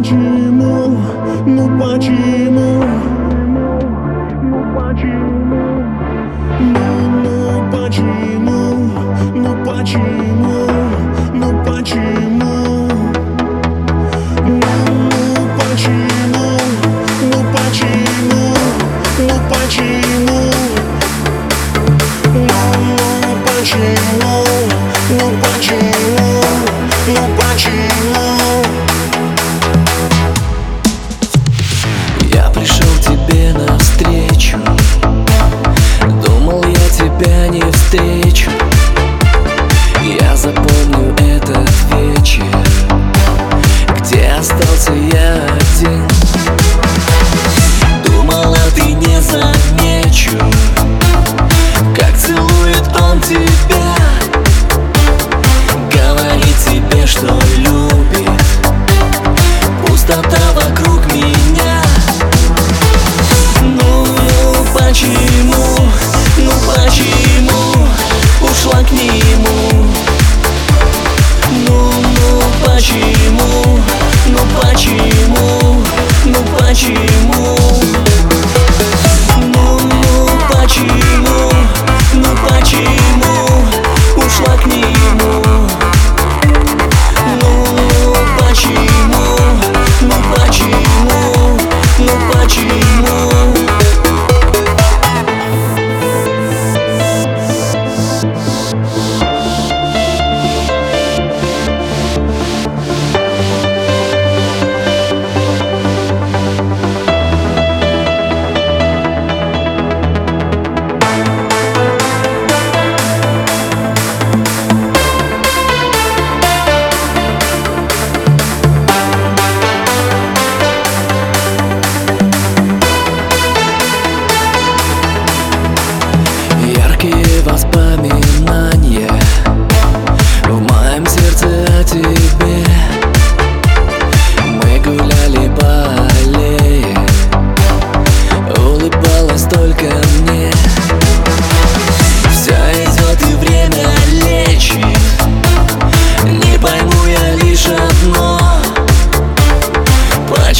patimo, no patimo, no patimo, no no patimo, no patimo, no patimo, no no patimo, no patimo, no patimo, no patimo. встреч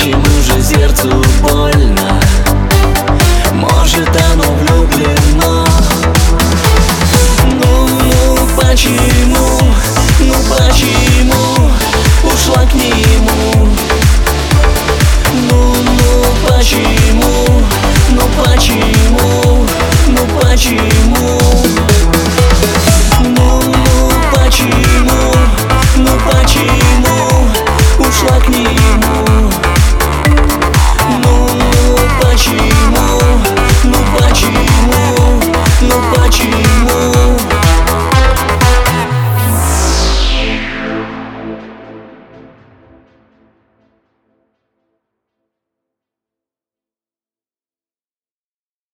Почему же сердцу